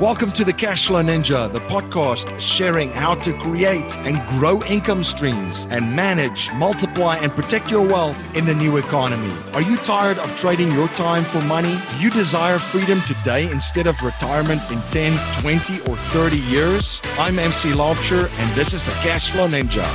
Welcome to the Cashflow Ninja, the podcast sharing how to create and grow income streams and manage, multiply, and protect your wealth in the new economy. Are you tired of trading your time for money? Do you desire freedom today instead of retirement in 10, 20, or 30 years? I'm MC Laubscher, and this is the Cashflow Ninja.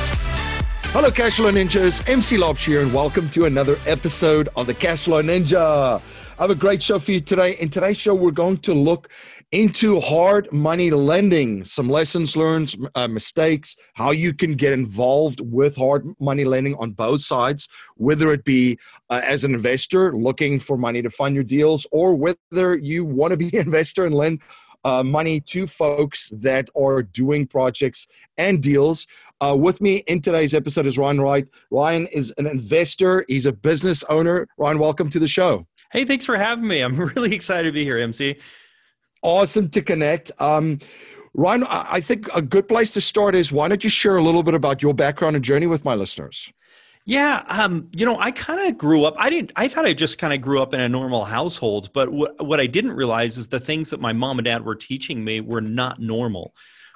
Hello, Cashflow Ninjas. MC Laubscher here, and welcome to another episode of the Cashflow Ninja. I have a great show for you today. In today's show, we're going to look into hard money lending, some lessons learned, uh, mistakes, how you can get involved with hard money lending on both sides, whether it be uh, as an investor looking for money to fund your deals, or whether you want to be an investor and lend uh, money to folks that are doing projects and deals. Uh, with me in today's episode is Ryan Wright. Ryan is an investor, he's a business owner. Ryan, welcome to the show. Hey, thanks for having me. I'm really excited to be here, MC. Awesome to connect. Um, Ryan, I think a good place to start is why don't you share a little bit about your background and journey with my listeners? Yeah, um, you know, I kind of grew up. I didn't. I thought I just kind of grew up in a normal household, but what what I didn't realize is the things that my mom and dad were teaching me were not normal.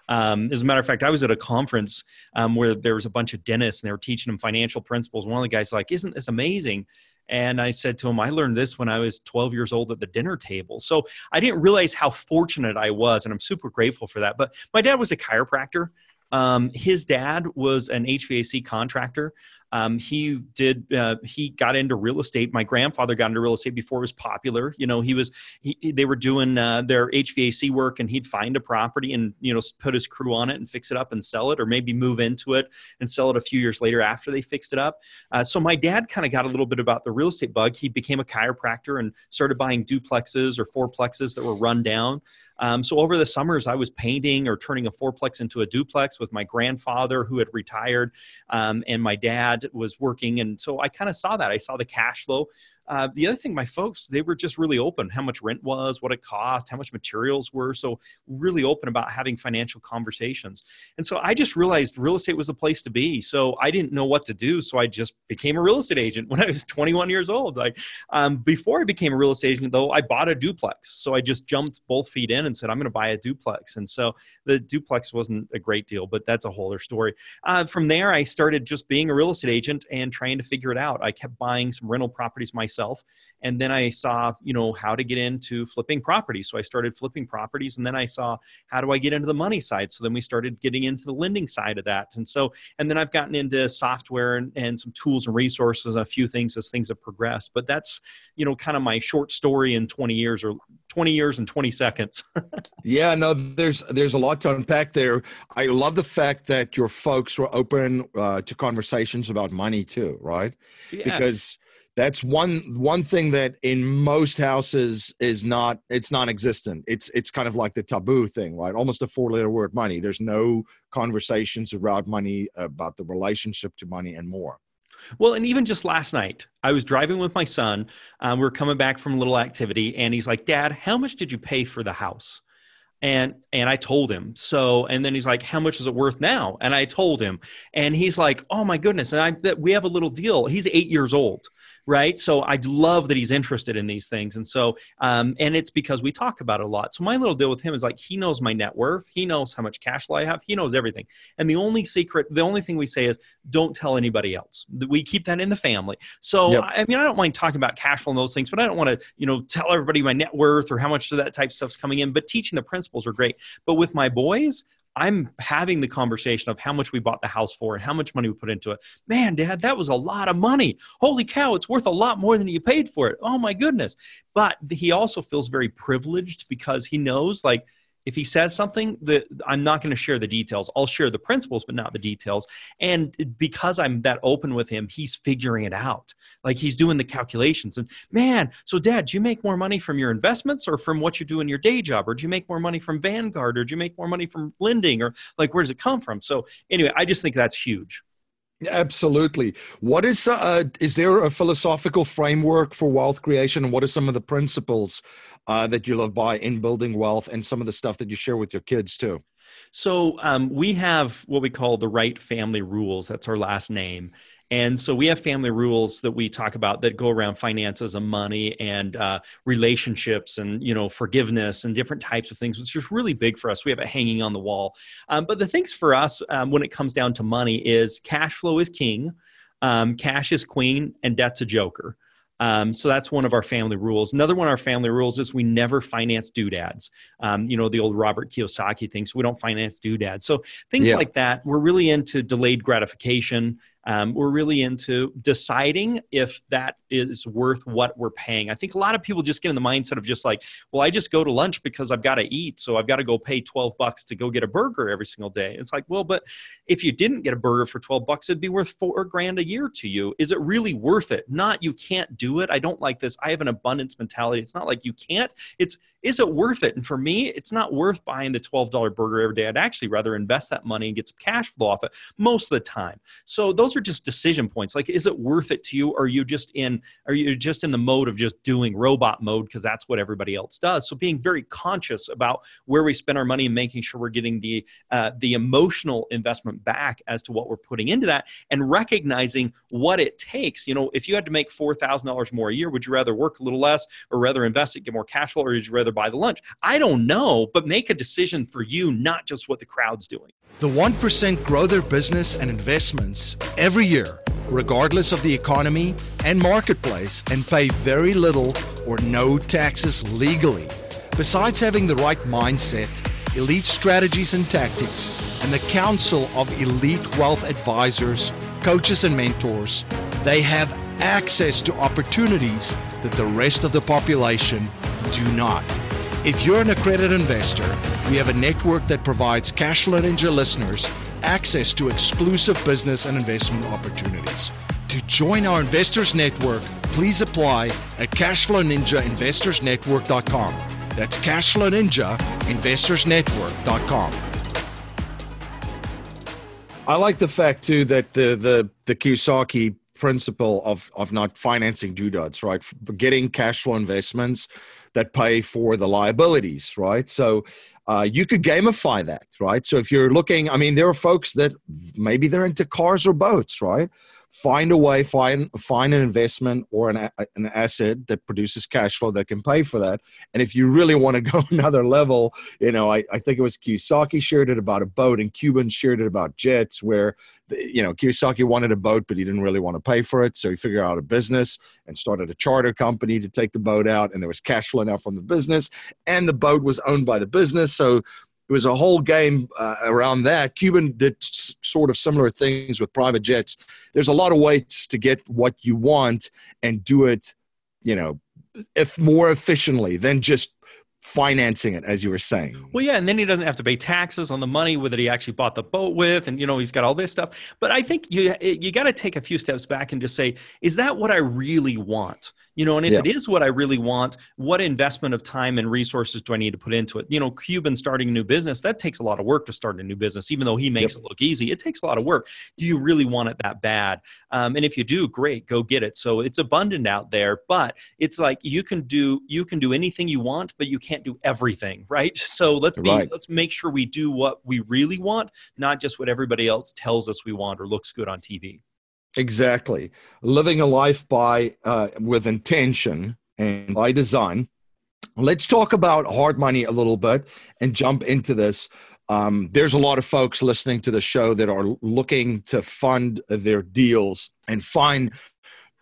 Um, as a matter of fact, I was at a conference um, where there was a bunch of dentists and they were teaching them financial principles. One of the guys like, "Isn't this amazing?" And I said to him, I learned this when I was 12 years old at the dinner table. So I didn't realize how fortunate I was. And I'm super grateful for that. But my dad was a chiropractor. Um, his dad was an HVAC contractor. Um, he did. Uh, he got into real estate. My grandfather got into real estate before it was popular. You know, he was. He, they were doing uh, their HVAC work, and he'd find a property and you know put his crew on it and fix it up and sell it, or maybe move into it and sell it a few years later after they fixed it up. Uh, so my dad kind of got a little bit about the real estate bug. He became a chiropractor and started buying duplexes or fourplexes that were run down. Um, so over the summers, I was painting or turning a fourplex into a duplex with my grandfather who had retired, um, and my dad was working. And so I kind of saw that. I saw the cash flow. Uh, the other thing, my folks, they were just really open how much rent was, what it cost, how much materials were. So, really open about having financial conversations. And so, I just realized real estate was the place to be. So, I didn't know what to do. So, I just became a real estate agent when I was 21 years old. Like, um, before I became a real estate agent, though, I bought a duplex. So, I just jumped both feet in and said, I'm going to buy a duplex. And so, the duplex wasn't a great deal, but that's a whole other story. Uh, from there, I started just being a real estate agent and trying to figure it out. I kept buying some rental properties myself myself. And then I saw, you know, how to get into flipping properties. So I started flipping properties and then I saw how do I get into the money side? So then we started getting into the lending side of that. And so, and then I've gotten into software and, and some tools and resources, a few things as things have progressed. But that's, you know, kind of my short story in 20 years or 20 years and 20 seconds. yeah, no, there's there's a lot to unpack there. I love the fact that your folks were open uh, to conversations about money too, right? Yeah. Because that's one one thing that in most houses is not it's non-existent. It's it's kind of like the taboo thing right? Almost a four letter word money. There's no conversations around money about the relationship to money and more. Well, and even just last night, I was driving with my son. Um, we are coming back from a little activity, and he's like, "Dad, how much did you pay for the house?" and and I told him so and then he's like how much is it worth now? And I told him and he's like oh my goodness and I that we have a little deal. He's 8 years old right? So I love that he's interested in these things, and so um, and it's because we talk about it a lot. So my little deal with him is like he knows my net worth, he knows how much cash flow I have, he knows everything. And the only secret, the only thing we say is don't tell anybody else. We keep that in the family. So yep. I mean, I don't mind talking about cash flow and those things, but I don't want to you know tell everybody my net worth or how much of that type of stuff's coming in. But teaching the principles are great. But with my boys, I'm having the conversation of how much we bought the house for and how much money we put into it. Man, dad, that was a lot of money. Holy cow, it's worth a lot more than you paid for it. Oh my goodness. But he also feels very privileged because he knows like if he says something that i'm not going to share the details. I'll share the principles but not the details. And because i'm that open with him he's figuring it out. Like he's doing the calculations. And man so dad do you make more money from your investments or from what you do in your day job? Or do you make more money from vanguard? Or do you make more money from lending? Or like where does it come from? So anyway i just think that's huge Absolutely. What is uh, is there a philosophical framework for wealth creation, and what are some of the principles uh, that you live by in building wealth, and some of the stuff that you share with your kids too? So um, we have what we call the Wright family rules. That's our last name, And so we have family rules that we talk about that go around finances and money and uh, relationships and you know forgiveness and different types of things, which is really big for us. We have it hanging on the wall. Um, but the things for us um, when it comes down to money is cash flow is king, um, cash is queen, and debt's a joker. Um, so that's one of our family rules. Another one of our family rules is we never finance doodads. Um, you know, the old Robert Kiyosaki thing. So we don't finance doodads. So things yeah. like that. We're really into delayed gratification. Um, we're really into deciding if that is worth what we're paying. I think a lot of people just get in the mindset of just like, well, I just go to lunch because I've got to eat, so I've got to go pay 12 bucks to go get a burger every single day. It's like, well, but if you didn't get a burger for 12 bucks, it'd be worth four grand a year to you. Is it really worth it? Not you can't do it. I don't like this. I have an abundance mentality. It's not like you can't. It's is it worth it? And for me, it's not worth buying the $12 burger every day. I'd actually rather invest that money and get some cash flow off it most of the time. So those are just decision points. Like, is it worth it to you? Or are you just in, are you just in the mode of just doing robot mode because that's what everybody else does? So being very conscious about where we spend our money and making sure we're getting the uh, the emotional investment back as to what we're putting into that and recognizing what it takes. You know, if you had to make four thousand dollars more a year, would you rather work a little less or rather invest it, get more cash flow, or would you rather buy the lunch. I don't know, but make a decision for you, not just what the crowd's doing. The 1% grow their business and investments every year, regardless of the economy and marketplace, and pay very little or no taxes legally. Besides having the right mindset, elite strategies and tactics, and the council of elite wealth advisors, coaches, and mentors, they have access to opportunities that the rest of the population do not. If you're an accredited investor, we have a network that provides Cashflow Ninja listeners access to exclusive business and investment opportunities. To join our investors network, please apply at cashflowninjainvestorsnetwork.com. That's cashflowninjainvestorsnetwork.com. I like the fact too that the the the Kiyosaki principle of of not financing doodads, right? Getting cash flow investments that pay for the liabilities, right? So uh, you could gamify that, right? So if you're looking, I mean, there are folks that maybe they're into cars or boats, right? Find a way find find an investment or an, an asset that produces cash flow that can pay for that. And if you really want to go another level you know I, I think it was Kiyosaki shared it about a boat and Cuban shared it about jets where you know Kiyosaki wanted a boat but he didn't really want to pay for it. So he figured out a business and started a charter company to take the boat out and there was cash flow now from the business and the boat was owned by the business. So it was a whole game uh, around that. Cuban did s- sort of similar things with private jets. There's a lot of ways to get what you want and do it, you know, if more efficiently than just financing it as you were saying. Well yeah and then he doesn't have to pay taxes on the money that he actually bought the boat with and you know he's got all this stuff. But i think you you got to take a few steps back and just say is that what i really want? You know and if yeah. it is what i really want what investment of time and resources do i need to put into it? You know cuban starting a new business that takes a lot of work to start a new business even though he makes yep. it look easy it takes a lot of work. Do you really want it that bad? Um, and if you do great go get it. So it's abundant out there but it's like you can do you can do anything you want but you can't do everything right so let's be right. let's make sure we do what we really want not just what everybody else tells us we want or looks good on tv Exactly. Living a life by uh, with intention and by design. Let's talk about hard money a little bit and jump into this. Um, there's a lot of folks listening to the show that are looking to fund their deals and find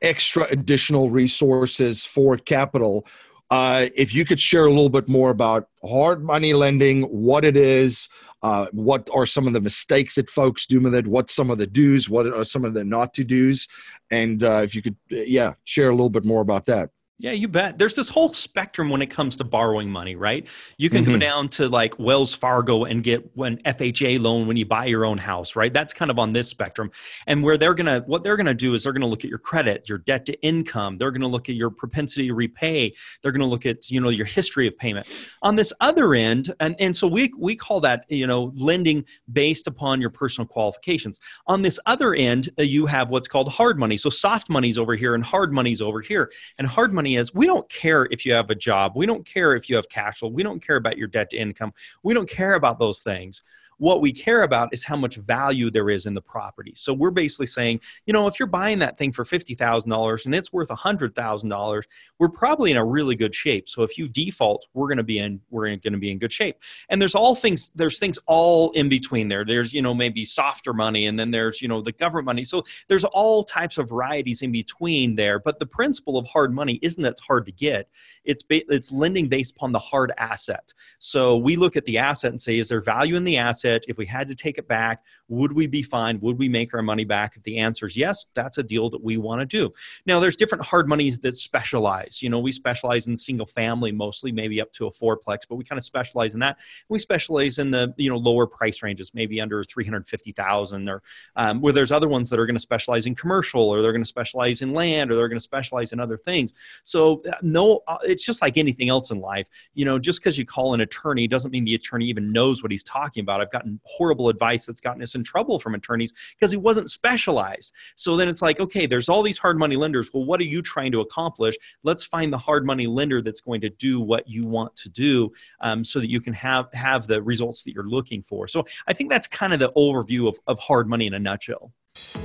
extra additional resources for capital. Uh, if you could share a little bit more about hard money lending, what it is, uh, what are some of the mistakes that folks do with it? what some of the do's? What are some of the not to do's? And uh, if you could, yeah, share a little bit more about that. Yeah, you bet. There's this whole spectrum when it comes to borrowing money, right? You can mm-hmm. go down to like Wells Fargo and get an FHA loan when you buy your own house, right? That's kind of on this spectrum. And where they're going to what they're going to do is they're going to look at your credit, your debt to income, they're going to look at your propensity to repay, they're going to look at, you know, your history of payment. On this other end, and and so we we call that, you know, lending based upon your personal qualifications. On this other end, uh, you have what's called hard money. So soft money's over here and hard money's over here. And hard money is we don't care if you have a job. We don't care if you have cash flow. We don't care about your debt to income. We don't care about those things. What we care about is how much value there is in the property. So we're basically saying, you know, if you're buying that thing for $50,000 and it's worth $100,000, we're probably in a really good shape. So if you default, we're going to be in we're going to be in good shape. And there's all things there's things all in between there. There's, you know, maybe softer money and then there's, you know, the government money. So there's all types of varieties in between there, but the principle of hard money isn't that it's hard to get. It's it's lending based upon the hard asset. So we look at the asset and say is there value in the asset? If we had to take it back, would we be fine? Would we make our money back? If the answer is yes, that's a deal that we want to do. Now there's different hard monies that specialize. You know, we specialize in single family mostly, maybe up to a fourplex, but we kind of specialize in that. We specialize in the you know lower price ranges, maybe under 350,000 or um, where there's other ones that are going to specialize in commercial or they're going to specialize in land or they're going to specialize in other things. So uh, no, uh, it's just like anything else in life. You know, just because you call an attorney doesn't mean the attorney even knows what he's talking about. I've gotten horrible advice that's gotten us in trouble from attorneys because he wasn't specialized. So then it's like, okay, there's all these hard money lenders. Well, what are you trying to accomplish? Let's find the hard money lender that's going to do what you want to do um, so that you can have have the results that you're looking for. So I think that's kind of the overview of, of hard money in a nutshell.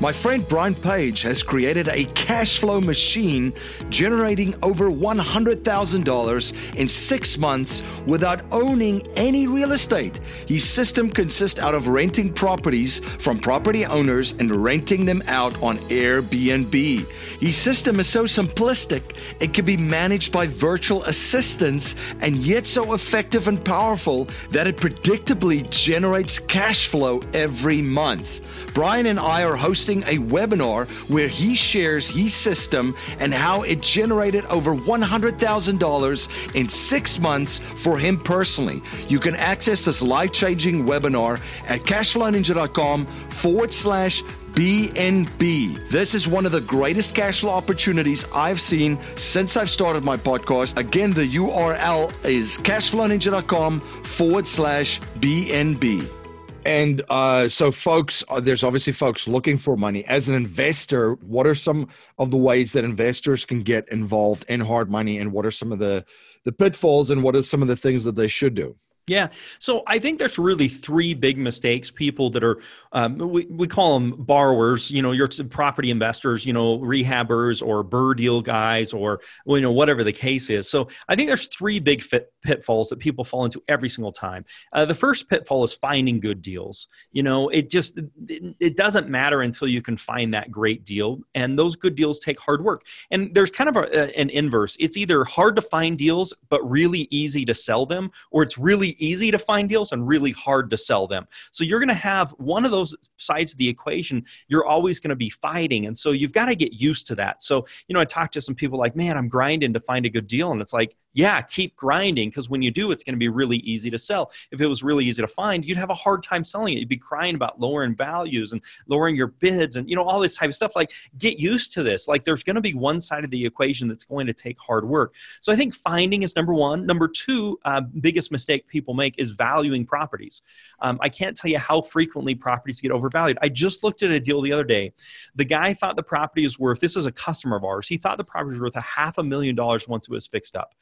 My friend Brian Page has created a cash flow machine generating over $100,000 in six months without owning any real estate. His system consists out of renting properties from property owners and renting them out on Airbnb. His system is so simplistic, it can be managed by virtual assistants and yet so effective and powerful that it predictably generates cash flow every month. Brian and I are hosting a webinar where he shares his system and how it generated over $100,000 in six months for him personally. You can access this life changing webinar at cashflowninja.com forward slash BNB. This is one of the greatest cash flow opportunities I've seen since I've started my podcast. Again, the URL is cashflowninja.com forward slash BNB. And uh, so, folks, uh, there's obviously folks looking for money. As an investor, what are some of the ways that investors can get involved in hard money, and what are some of the the pitfalls, and what are some of the things that they should do? Yeah. So I think there's really three big mistakes people that are, um, we, we call them borrowers, you know, your property investors, you know, rehabbers or BRRRR deal guys or, you know, whatever the case is. So I think there's three big fit, pitfalls that people fall into every single time. Uh, the first pitfall is finding good deals. You know, it just, it, it doesn't matter until you can find that great deal. And those good deals take hard work. And there's kind of a, an inverse. It's either hard to find deals, but really easy to sell them, or it's really easy to find deals and really hard to sell them. So you're going to have one of those sides of the equation you're always going to be fighting. And so you've got to get used to that. So, you know, I talked to some people like, man, I'm grinding to find a good deal. And it's like, yeah, keep grinding because when you do, it's going to be really easy to sell. If it was really easy to find, you'd have a hard time selling it. You'd be crying about lowering values and lowering your bids and you know all this type of stuff. Like get used to this. Like there's going to be one side of the equation that's going to take hard work. So I think finding is number one. Number two, uh, biggest mistake people make is valuing properties. Um, I can't tell you how frequently properties get overvalued. I just looked at a deal the other day. The guy thought the property is worth. This is a customer of ours. He thought the property was worth a half a million dollars once it was fixed up.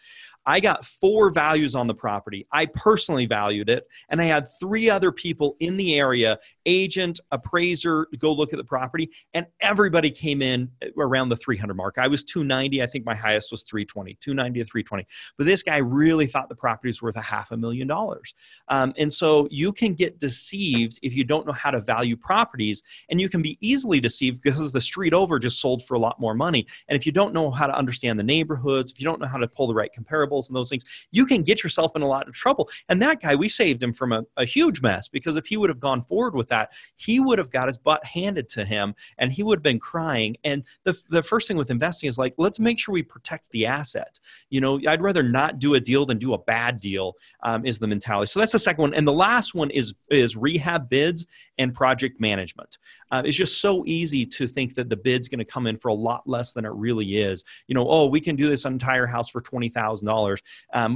I got four values on the property. I personally valued it, and I had three other people in the area agent, appraiser go look at the property, and everybody came in around the 300 mark. I was 290. I think my highest was 320, 290 to 320. But this guy really thought the property was worth a half a million dollars. Um, and so you can get deceived if you don't know how to value properties, and you can be easily deceived because the street over just sold for a lot more money. And if you don't know how to understand the neighborhoods, if you don't know how to pull the right comparables and those things, you can get yourself in a lot of trouble. And that guy, we saved him from a, a huge mess because if he would have gone forward with that, he would have got his butt handed to him and he would have been crying. And the, the first thing with investing is like, let's make sure we protect the asset. You know, I'd rather not do a deal than do a bad deal, um, is the mentality. So that's the second one. And the last one is, is rehab bids and project management. Uh, it's just so easy to think that the bid's going to come in for a lot less than it really is. You know, oh, we can do this entire house for twenty thousand um, dollars.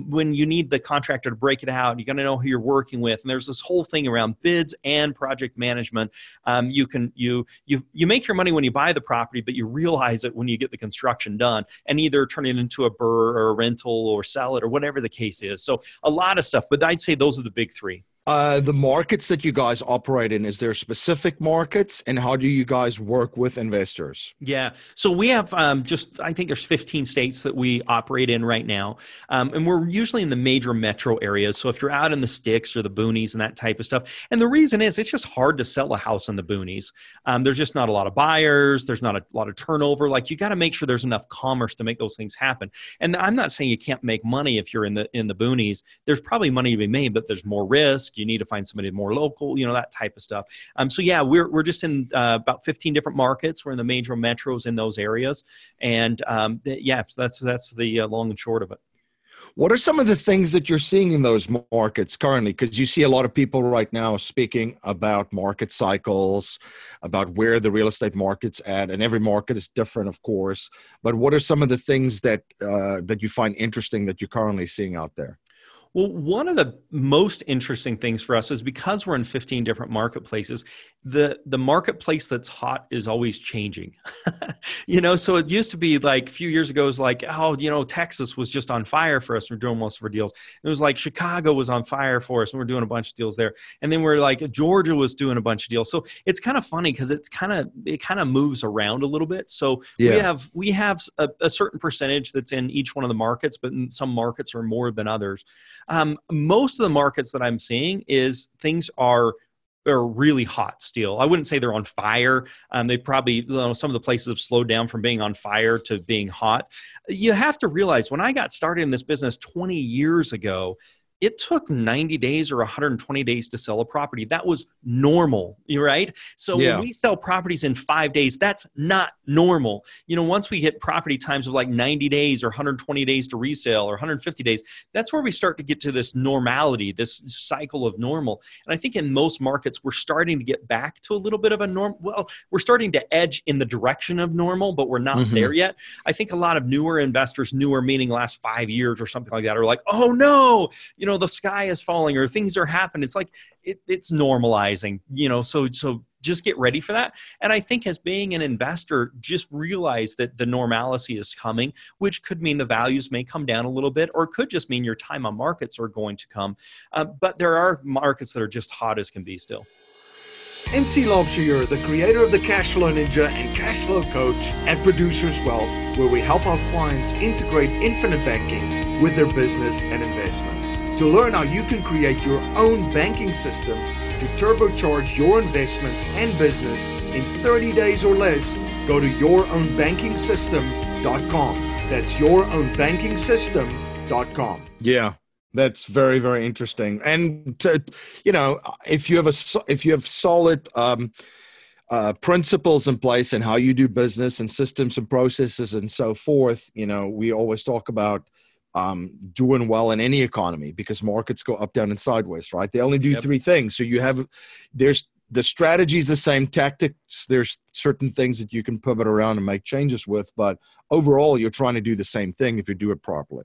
When you need the contractor to break it out, you got to know who you're working with, and there's this whole thing around bids and project management. Um, you can you you you make your money when you buy the property, but you realize it when you get the construction done, and either turn it into a BRRRR or a rental or sell it or whatever the case is. So a lot of stuff, but I'd say those are the big three. Uh, the markets that you guys operate in, is there specific markets and how do you guys work with investors? Yeah. So we have um, just, I think there's 15 states that we operate in right now. Um, and we're usually in the major metro areas. So if you're out in the sticks or the boonies and that type of stuff, and the reason is it's just hard to sell a house in the boonies. Um, there's just not a lot of buyers. There's not a lot of turnover. Like you got to make sure there's enough commerce to make those things happen. And I'm not saying you can't make money if you're in the, in the boonies. There's probably money to be made, but there's more risk risk. You need to find somebody more local, you know, that type of stuff. Um, so yeah, we're, we're just in uh, about 15 different markets. We're in the major metros in those areas. And um, yeah, so that's, that's the uh, long and short of it. What are some of the things that you're seeing in those markets currently? Because you see a lot of people right now speaking about market cycles, about where the real estate market's at, and every market is different, of course. But what are some of the things that uh, that you find interesting that you're currently seeing out there? Well, one of the most interesting things for us is because we're in 15 different marketplaces, the the marketplace that's hot is always changing. You know so it used to be like a few years ago it was like oh you know texas was just on fire for us we're doing most of our deals. It was like chicago was on fire for us and we're doing a bunch of deals there. And then we're like georgia was doing a bunch of deals. So it's kind of funny because it's kind of it kind of moves around a little bit. So yeah. we have we have a, a, certain percentage that's in each one of the markets but some markets are more than others. Um, most of the markets that i'm seeing is things are are really hot still. I wouldn't say they're on fire. Um, they probably, you know, some of the places have slowed down from being on fire to being hot. You have to realize when I got started in this business 20 years ago, it took 90 days or 120 days to sell a property. That was normal, right? So yeah. when we sell properties in five days, that's not normal. You know, once we hit property times of like 90 days or 120 days to resale or 150 days, that's where we start to get to this normality, this cycle of normal. And I think in most markets, we're starting to get back to a little bit of a norm. Well, we're starting to edge in the direction of normal, but we're not mm-hmm. there yet. I think a lot of newer investors, newer meaning last five years or something like that, are like, oh no, you know, know the sky is falling or things are happening. It's like it, it's normalizing you know so so just get ready for that. And i think as being an investor just realize that the normalcy is coming which could mean the values may come down a little bit or it could just mean your time on markets are going to come. Uh, but there are markets that are just hot as can be still MC Laubscher, the creator of the Cash Flow Ninja and Cash Flow Coach at Producers Wealth, where we help our clients integrate infinite banking with their business and investments. To learn how you can create your own banking system to turbocharge your investments and business in 30 days or less, go to yourownbankingsystem.com. That's yourownbankingsystem.com. Yeah. That's very very interesting, and to, you know, if you have a if you have solid um, uh, principles in place and how you do business and systems and processes and so forth, you know, we always talk about um, doing well in any economy because markets go up, down, and sideways, right? They only do yep. three things. So you have there's the strategy is the same tactics. There's certain things that you can pivot around and make changes with, but overall, you're trying to do the same thing if you do it properly.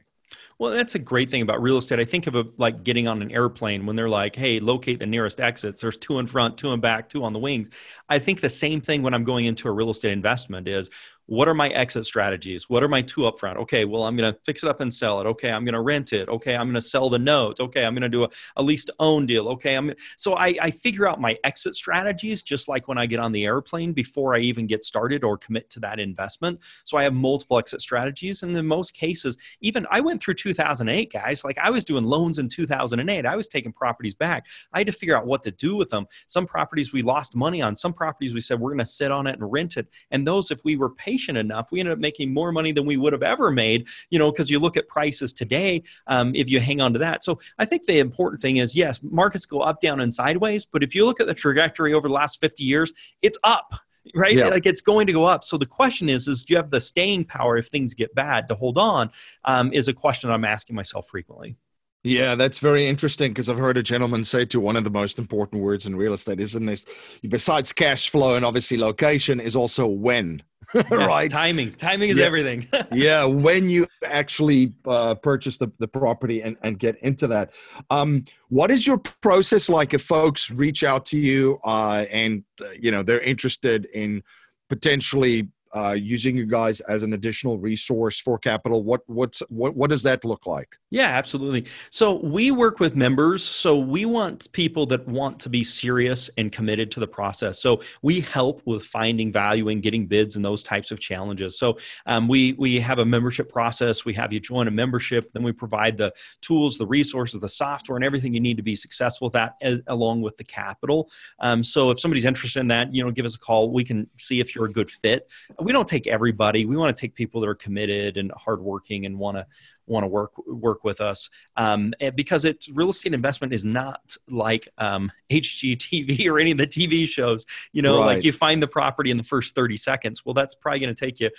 Well, that's a great thing about real estate. I think of it like getting on an airplane when they're like, "Hey, locate the nearest exits." There's two in front, two in back, two on the wings. I think the same thing when I'm going into a real estate investment is what are my exit strategies? What are my two up front okay well i'm going to fix it up and sell it. Okay i'm going to rent it. Okay i'm going to sell the note. Okay i'm going to do a, a lease to own deal. Okay i'm so I, I figure out my exit strategies just like when i get on the airplane before i even get started or commit to that investment. So i have multiple exit strategies. And in most cases even i went through 2008 guys. Like i was doing loans in 2008 i was taking properties back. I had to figure out what to do with them. Some properties we lost money on. Some properties we said we're going to sit on it and rent it. And those if we were paid patient enough, we ended up making more money than we would have ever made, you know, because you look at prices today, um, if you hang on to that. So I think the important thing is yes, markets go up, down, and sideways, but if you look at the trajectory over the last 50 years, it's up right yeah. like it's going to go up so the question is is do you have the staying power if things get bad to hold on um, is a question i'm asking myself frequently yeah, that's very interesting because I've heard a gentleman say to one of the most important words in real estate, isn't this? Besides cash flow and obviously location, is also when. yes, right. timing. Timing is yeah. everything. Yeah when you actually uh, purchase the, the property and, and get into that. Um, what is your process like if folks reach out to you uh, and uh, you know they're interested in potentially uh, using you guys as an additional resource for capital, what what's what what does that look like? Yeah, absolutely. So we work with members. So we want people that want to be serious and committed to the process. So we help with finding value and getting bids and those types of challenges. So um, we we have a membership process. We have you join a membership, then we provide the tools, the resources, the software, and everything you need to be successful with that, as, along with the capital. Um, so if somebody's interested in that, you know, give us a call. We can see if you're a good fit. We don't take everybody. We want to take people that are committed and hardworking and want to want to work work with us um, because it's real estate investment is not like um, HGTV or any of the TV shows. You know, right. like you find the property in the first 30 seconds. Well, that's probably going to take you,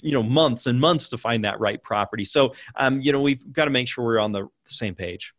you know, months and months to find that right property. So, um, you know, we've got to make sure we're on the same page.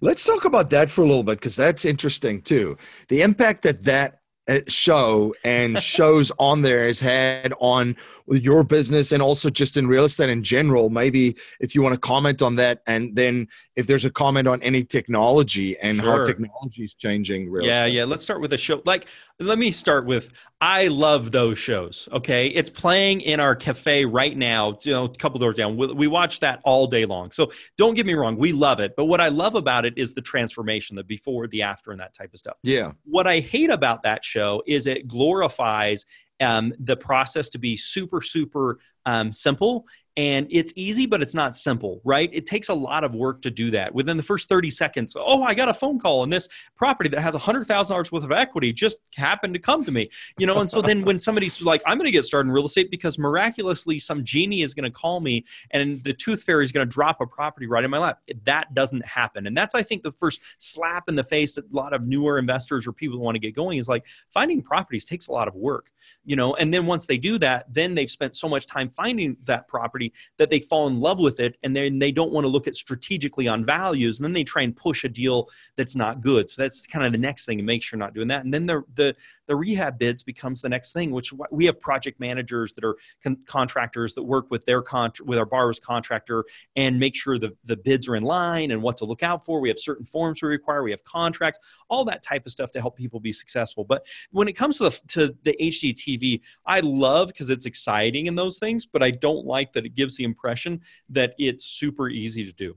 Let's talk about that for a little bit because that's interesting too. The impact that that Uh, show and shows on there has had on your business and also just in real estate in general. Maybe if you want to comment on that and then if there's a comment on any technology and sure. how technology is changing real yeah estate. yeah let's start with a show like let me start with i love those shows okay? It's playing in our cafe right now you know a couple doors down. We, we watch that all day long. So don't get me wrong we love it but what i love about it is the transformation the before the after and that type of stuff. Yeah. What i hate about that show is it glorifies um, the process to be super super um, simple and it's easy but it's not simple right? It takes a lot of work to do that. Within the first 30 seconds oh i got a phone call and this property that has $100000 worth of equity just happened to come to me you know? And so then when somebody's like i'm going to get started in real estate because miraculously some genie is going to call me and the tooth fairy is going to drop a property right in my lap. That doesn't happen. And that's i think the first slap in the face that a lot of newer investors or people want to get going is like finding properties takes a lot of work you know? And then once they do that then they've spent so much time finding that property that they fall in love with it and then they don't want to look at strategically on values and then they try and push a deal that's not good. So that's kind of the next thing to make sure you're not doing that. And then the the the rehab bids becomes the next thing which we have project managers that are con- contractors that work with their con- with our borrower's contractor and make sure the, the bids are in line and what to look out for. We have certain forms we require. We have contracts all that type of stuff to help people be successful. But when it comes to the, to the HGTV I love because it's exciting in those things but I don't like that it gives the impression that it's super easy to do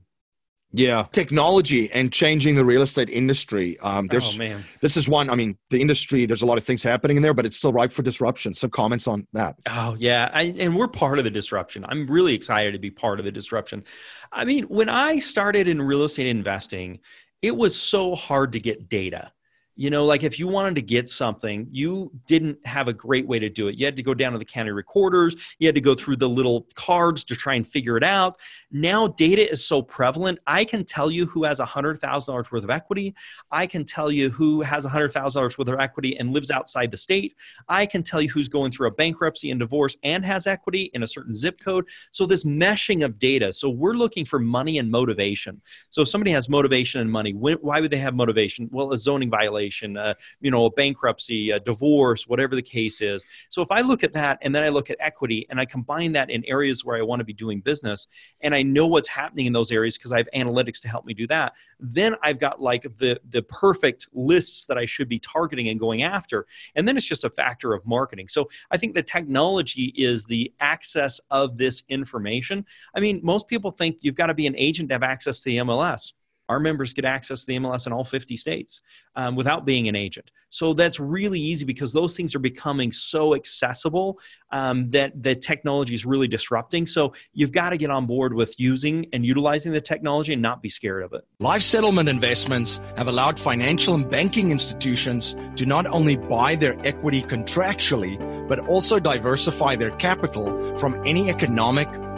yeah, technology and changing the real estate industry. Um, there's, oh man, this is one. I mean, the industry. There's a lot of things happening in there, but it's still ripe for disruption. Some comments on that. Oh yeah, I, and we're part of the disruption. I'm really excited to be part of the disruption. I mean, when I started in real estate investing, it was so hard to get data you know like if you wanted to get something you didn't have a great way to do it. You had to go down to the county recorders. You had to go through the little cards to try and figure it out. Now data is so prevalent i can tell you who has $100000 worth of equity. I can tell you who has $100000 worth of equity and lives outside the state. I can tell you who's going through a bankruptcy and divorce and has equity in a certain zip code. So this meshing of data so we're looking for money and motivation. So if somebody has motivation and money why would they have motivation? Well a zoning violation uh, you know, a bankruptcy, a divorce, whatever the case is. So if I look at that and then I look at equity and I combine that in areas where I want to be doing business and I know what's happening in those areas because I have analytics to help me do that, then I've got like the the perfect lists that I should be targeting and going after. And then it's just a factor of marketing. So I think the technology is the access of this information. I mean, most people think you've got to be an agent to have access to the MLS our members get access to the MLS in all 50 states um, without being an agent. So that's really easy because those things are becoming so accessible um, that the technology is really disrupting. So you've got to get on board with using and utilizing the technology and not be scared of it. Life settlement investments have allowed financial and banking institutions to not only buy their equity contractually, but also diversify their capital from any economic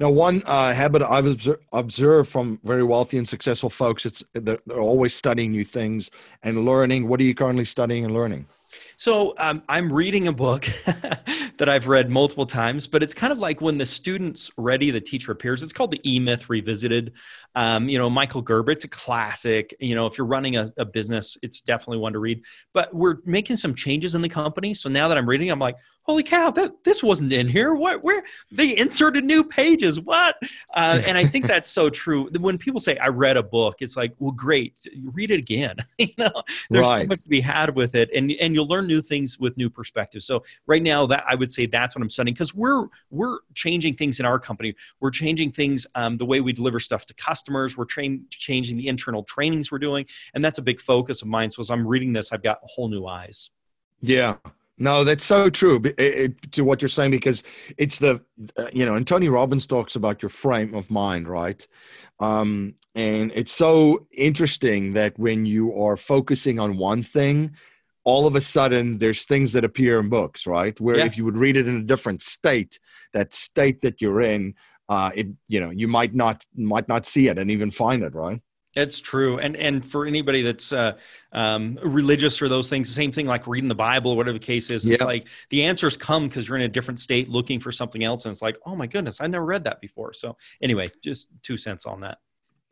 Now, one uh, habit I've observed from very wealthy and successful folks, it's they're, they're always studying new things and learning. What are you currently studying and learning? So um, I'm reading a book that I've read multiple times, but it's kind of like when the student's ready, the teacher appears. It's called the E Myth Revisited. Um, you know, Michael Gerber, it's a classic. You know, if you're running a, a business, it's definitely one to read. But we're making some changes in the company. So now that I'm reading, I'm like, holy cow that this wasn't in here. What where they inserted new pages. What? Uh, and i think that's so true. When people say i read a book it's like well great. Read it again. You know there's right. so much to be had with it. And and you'll learn new things with new perspectives. So right now that i would say that's what i'm studying. Because we're we're changing things in our company. We're changing things um, the way we deliver stuff to customers we're train, changing the internal trainings we're doing and that's a big focus of mine so as i'm reading this i've got whole new eyes yeah no, that's so true it, it, to what you're saying because it's the, uh, you know, and Tony Robbins talks about your frame of mind, right? Um, and it's so interesting that when you are focusing on one thing, all of a sudden there's things that appear in books, right? Where yeah. if you would read it in a different state, that state that you're in, uh, it, you know, you might not might not see it and even find it, right? It's true, and and for anybody that's uh, um, religious or those things, the same thing like reading the Bible or whatever the case is. It's yeah. like the answers come because you're in a different state looking for something else, and it's like, oh my goodness, I never read that before. So anyway, just two cents on that.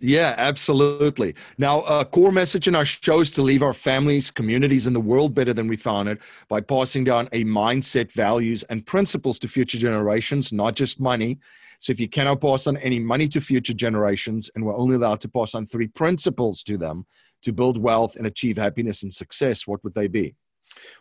Yeah, absolutely. Now, a core message in our show is to leave our families, communities, and the world better than we found it by passing down a mindset, values, and principles to future generations, not just money. So if you cannot pass on any money to future generations and we're only allowed to pass on three principles to them to build wealth and achieve happiness and success, what would they be?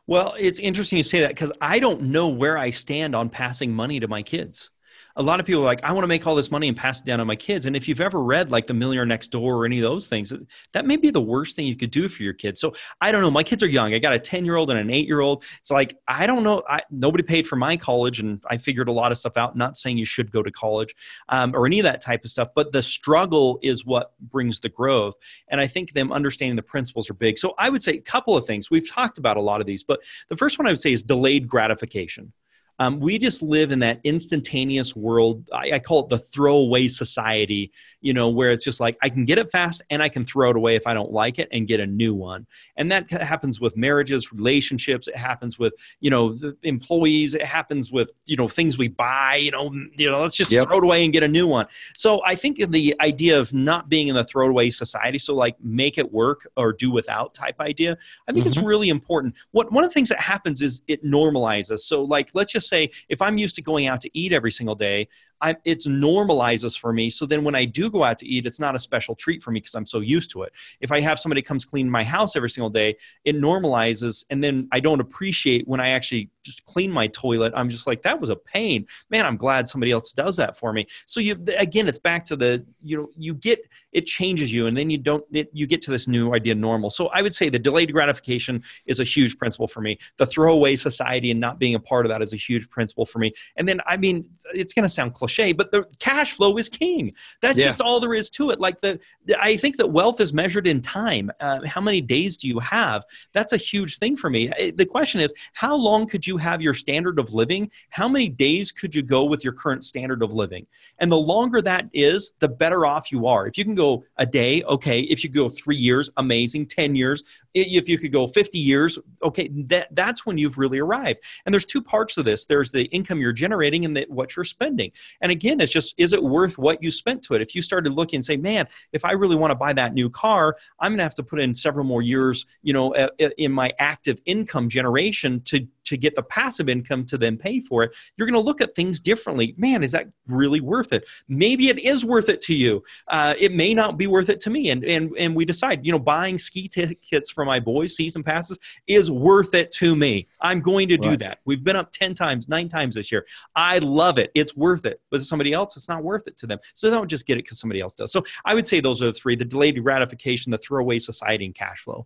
Well, it's interesting you say that because I don't know where I stand on passing money to my kids a lot of people are like, I want to make all this money and pass it down to my kids. And if you've ever read like The Millionaire Next Door or any of those things, that may be the worst thing you could do for your kids. So I don't know. My kids are young. I got a 10 year old and an eight year old. It's like, I don't know. I, nobody paid for my college and I figured a lot of stuff out. Not saying you should go to college um, or any of that type of stuff, but the struggle is what brings the growth. And I think them understanding the principles are big. So I would say a couple of things. We've talked about a lot of these, but the first one I would say is delayed gratification. Um, we just live in that instantaneous world. I, I, call it the throwaway society, you know, where it's just like I can get it fast and I can throw it away if I don't like it and get a new one. And that happens with marriages, relationships. It happens with, you know, employees. It happens with, you know, things we buy, you know, you know, let's just yep. throw it away and get a new one. So I think the idea of not being in the throwaway society, so like make it work or do without type idea, I think mm-hmm. is really important. What one of the things that happens is it normalizes. So like let's just say if I'm used to going out to eat every single day, I, it's normalizes for me. So then when I do go out to eat, it's not a special treat for me because I'm so used to it. If I have somebody comes clean my house every single day, it normalizes, and then I don't appreciate when I actually just clean my toilet. I'm just like that was a pain, man. I'm glad somebody else does that for me. So you again, it's back to the you know you get it changes you, and then you don't it, you get to this new idea normal. So I would say the delayed gratification is a huge principle for me. The throwaway society and not being a part of that is a huge principle for me. And then I mean, it's going to sound close cliche, but the cash flow is king. That's yeah. just all there is to it. Like the, I think that wealth is measured in time. Uh, how many days do you have? That's a huge thing for me. The question is, how long could you have your standard of living? How many days could you go with your current standard of living? And the longer that is, the better off you are. If you can go a day, okay. If you go three years, amazing. Ten years, if you could go 50 years, okay, that, that's when you've really arrived. And there's two parts to this. There's the income you're generating and the, what you're spending. And again, it's just, is it worth what you spent to it? If you started looking and say, man, if I really want to buy that new car, I'm going to have to put in several more years, you know, in my active income generation to to get the passive income to then pay for it, you're going to look at things differently. Man, is that really worth it? Maybe it is worth it to you. Uh, it may not be worth it to me. And, and, and we decide, you know, buying ski tickets for my boys, season passes, is worth it to me. I'm going to do right. that. We've been up 10 times, nine times this year. I love it. It's worth it. But somebody else, it's not worth it to them. So don't just get it because somebody else does. So I would say those are the three the delayed gratification, the throwaway society, and cash flow.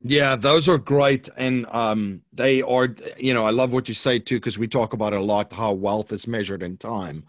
Yeah, those are great, and um, they are. You know, I love what you say too, because we talk about it a lot how wealth is measured in time,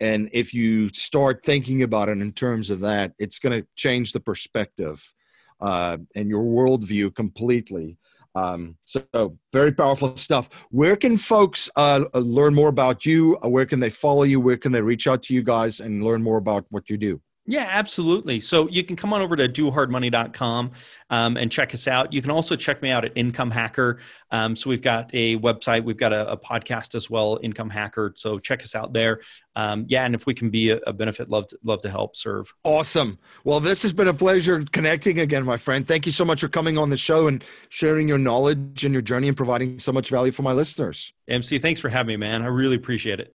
and if you start thinking about it in terms of that, it's going to change the perspective uh, and your worldview completely. Um, so very powerful stuff. Where can folks uh, learn more about you? Where can they follow you? Where can they reach out to you guys and learn more about what you do? Yeah, absolutely. So you can come on over to dohardmoney.com um, and check us out. You can also check me out at Income Hacker. Um, so we've got a website, we've got a, a, podcast as well, Income Hacker. So check us out there. Um, yeah, and if we can be a, a, benefit, love to, love to help serve. Awesome. Well, this has been a pleasure connecting again, my friend. Thank you so much for coming on the show and sharing your knowledge and your journey and providing so much value for my listeners. MC, thanks for having me, man. I really appreciate it.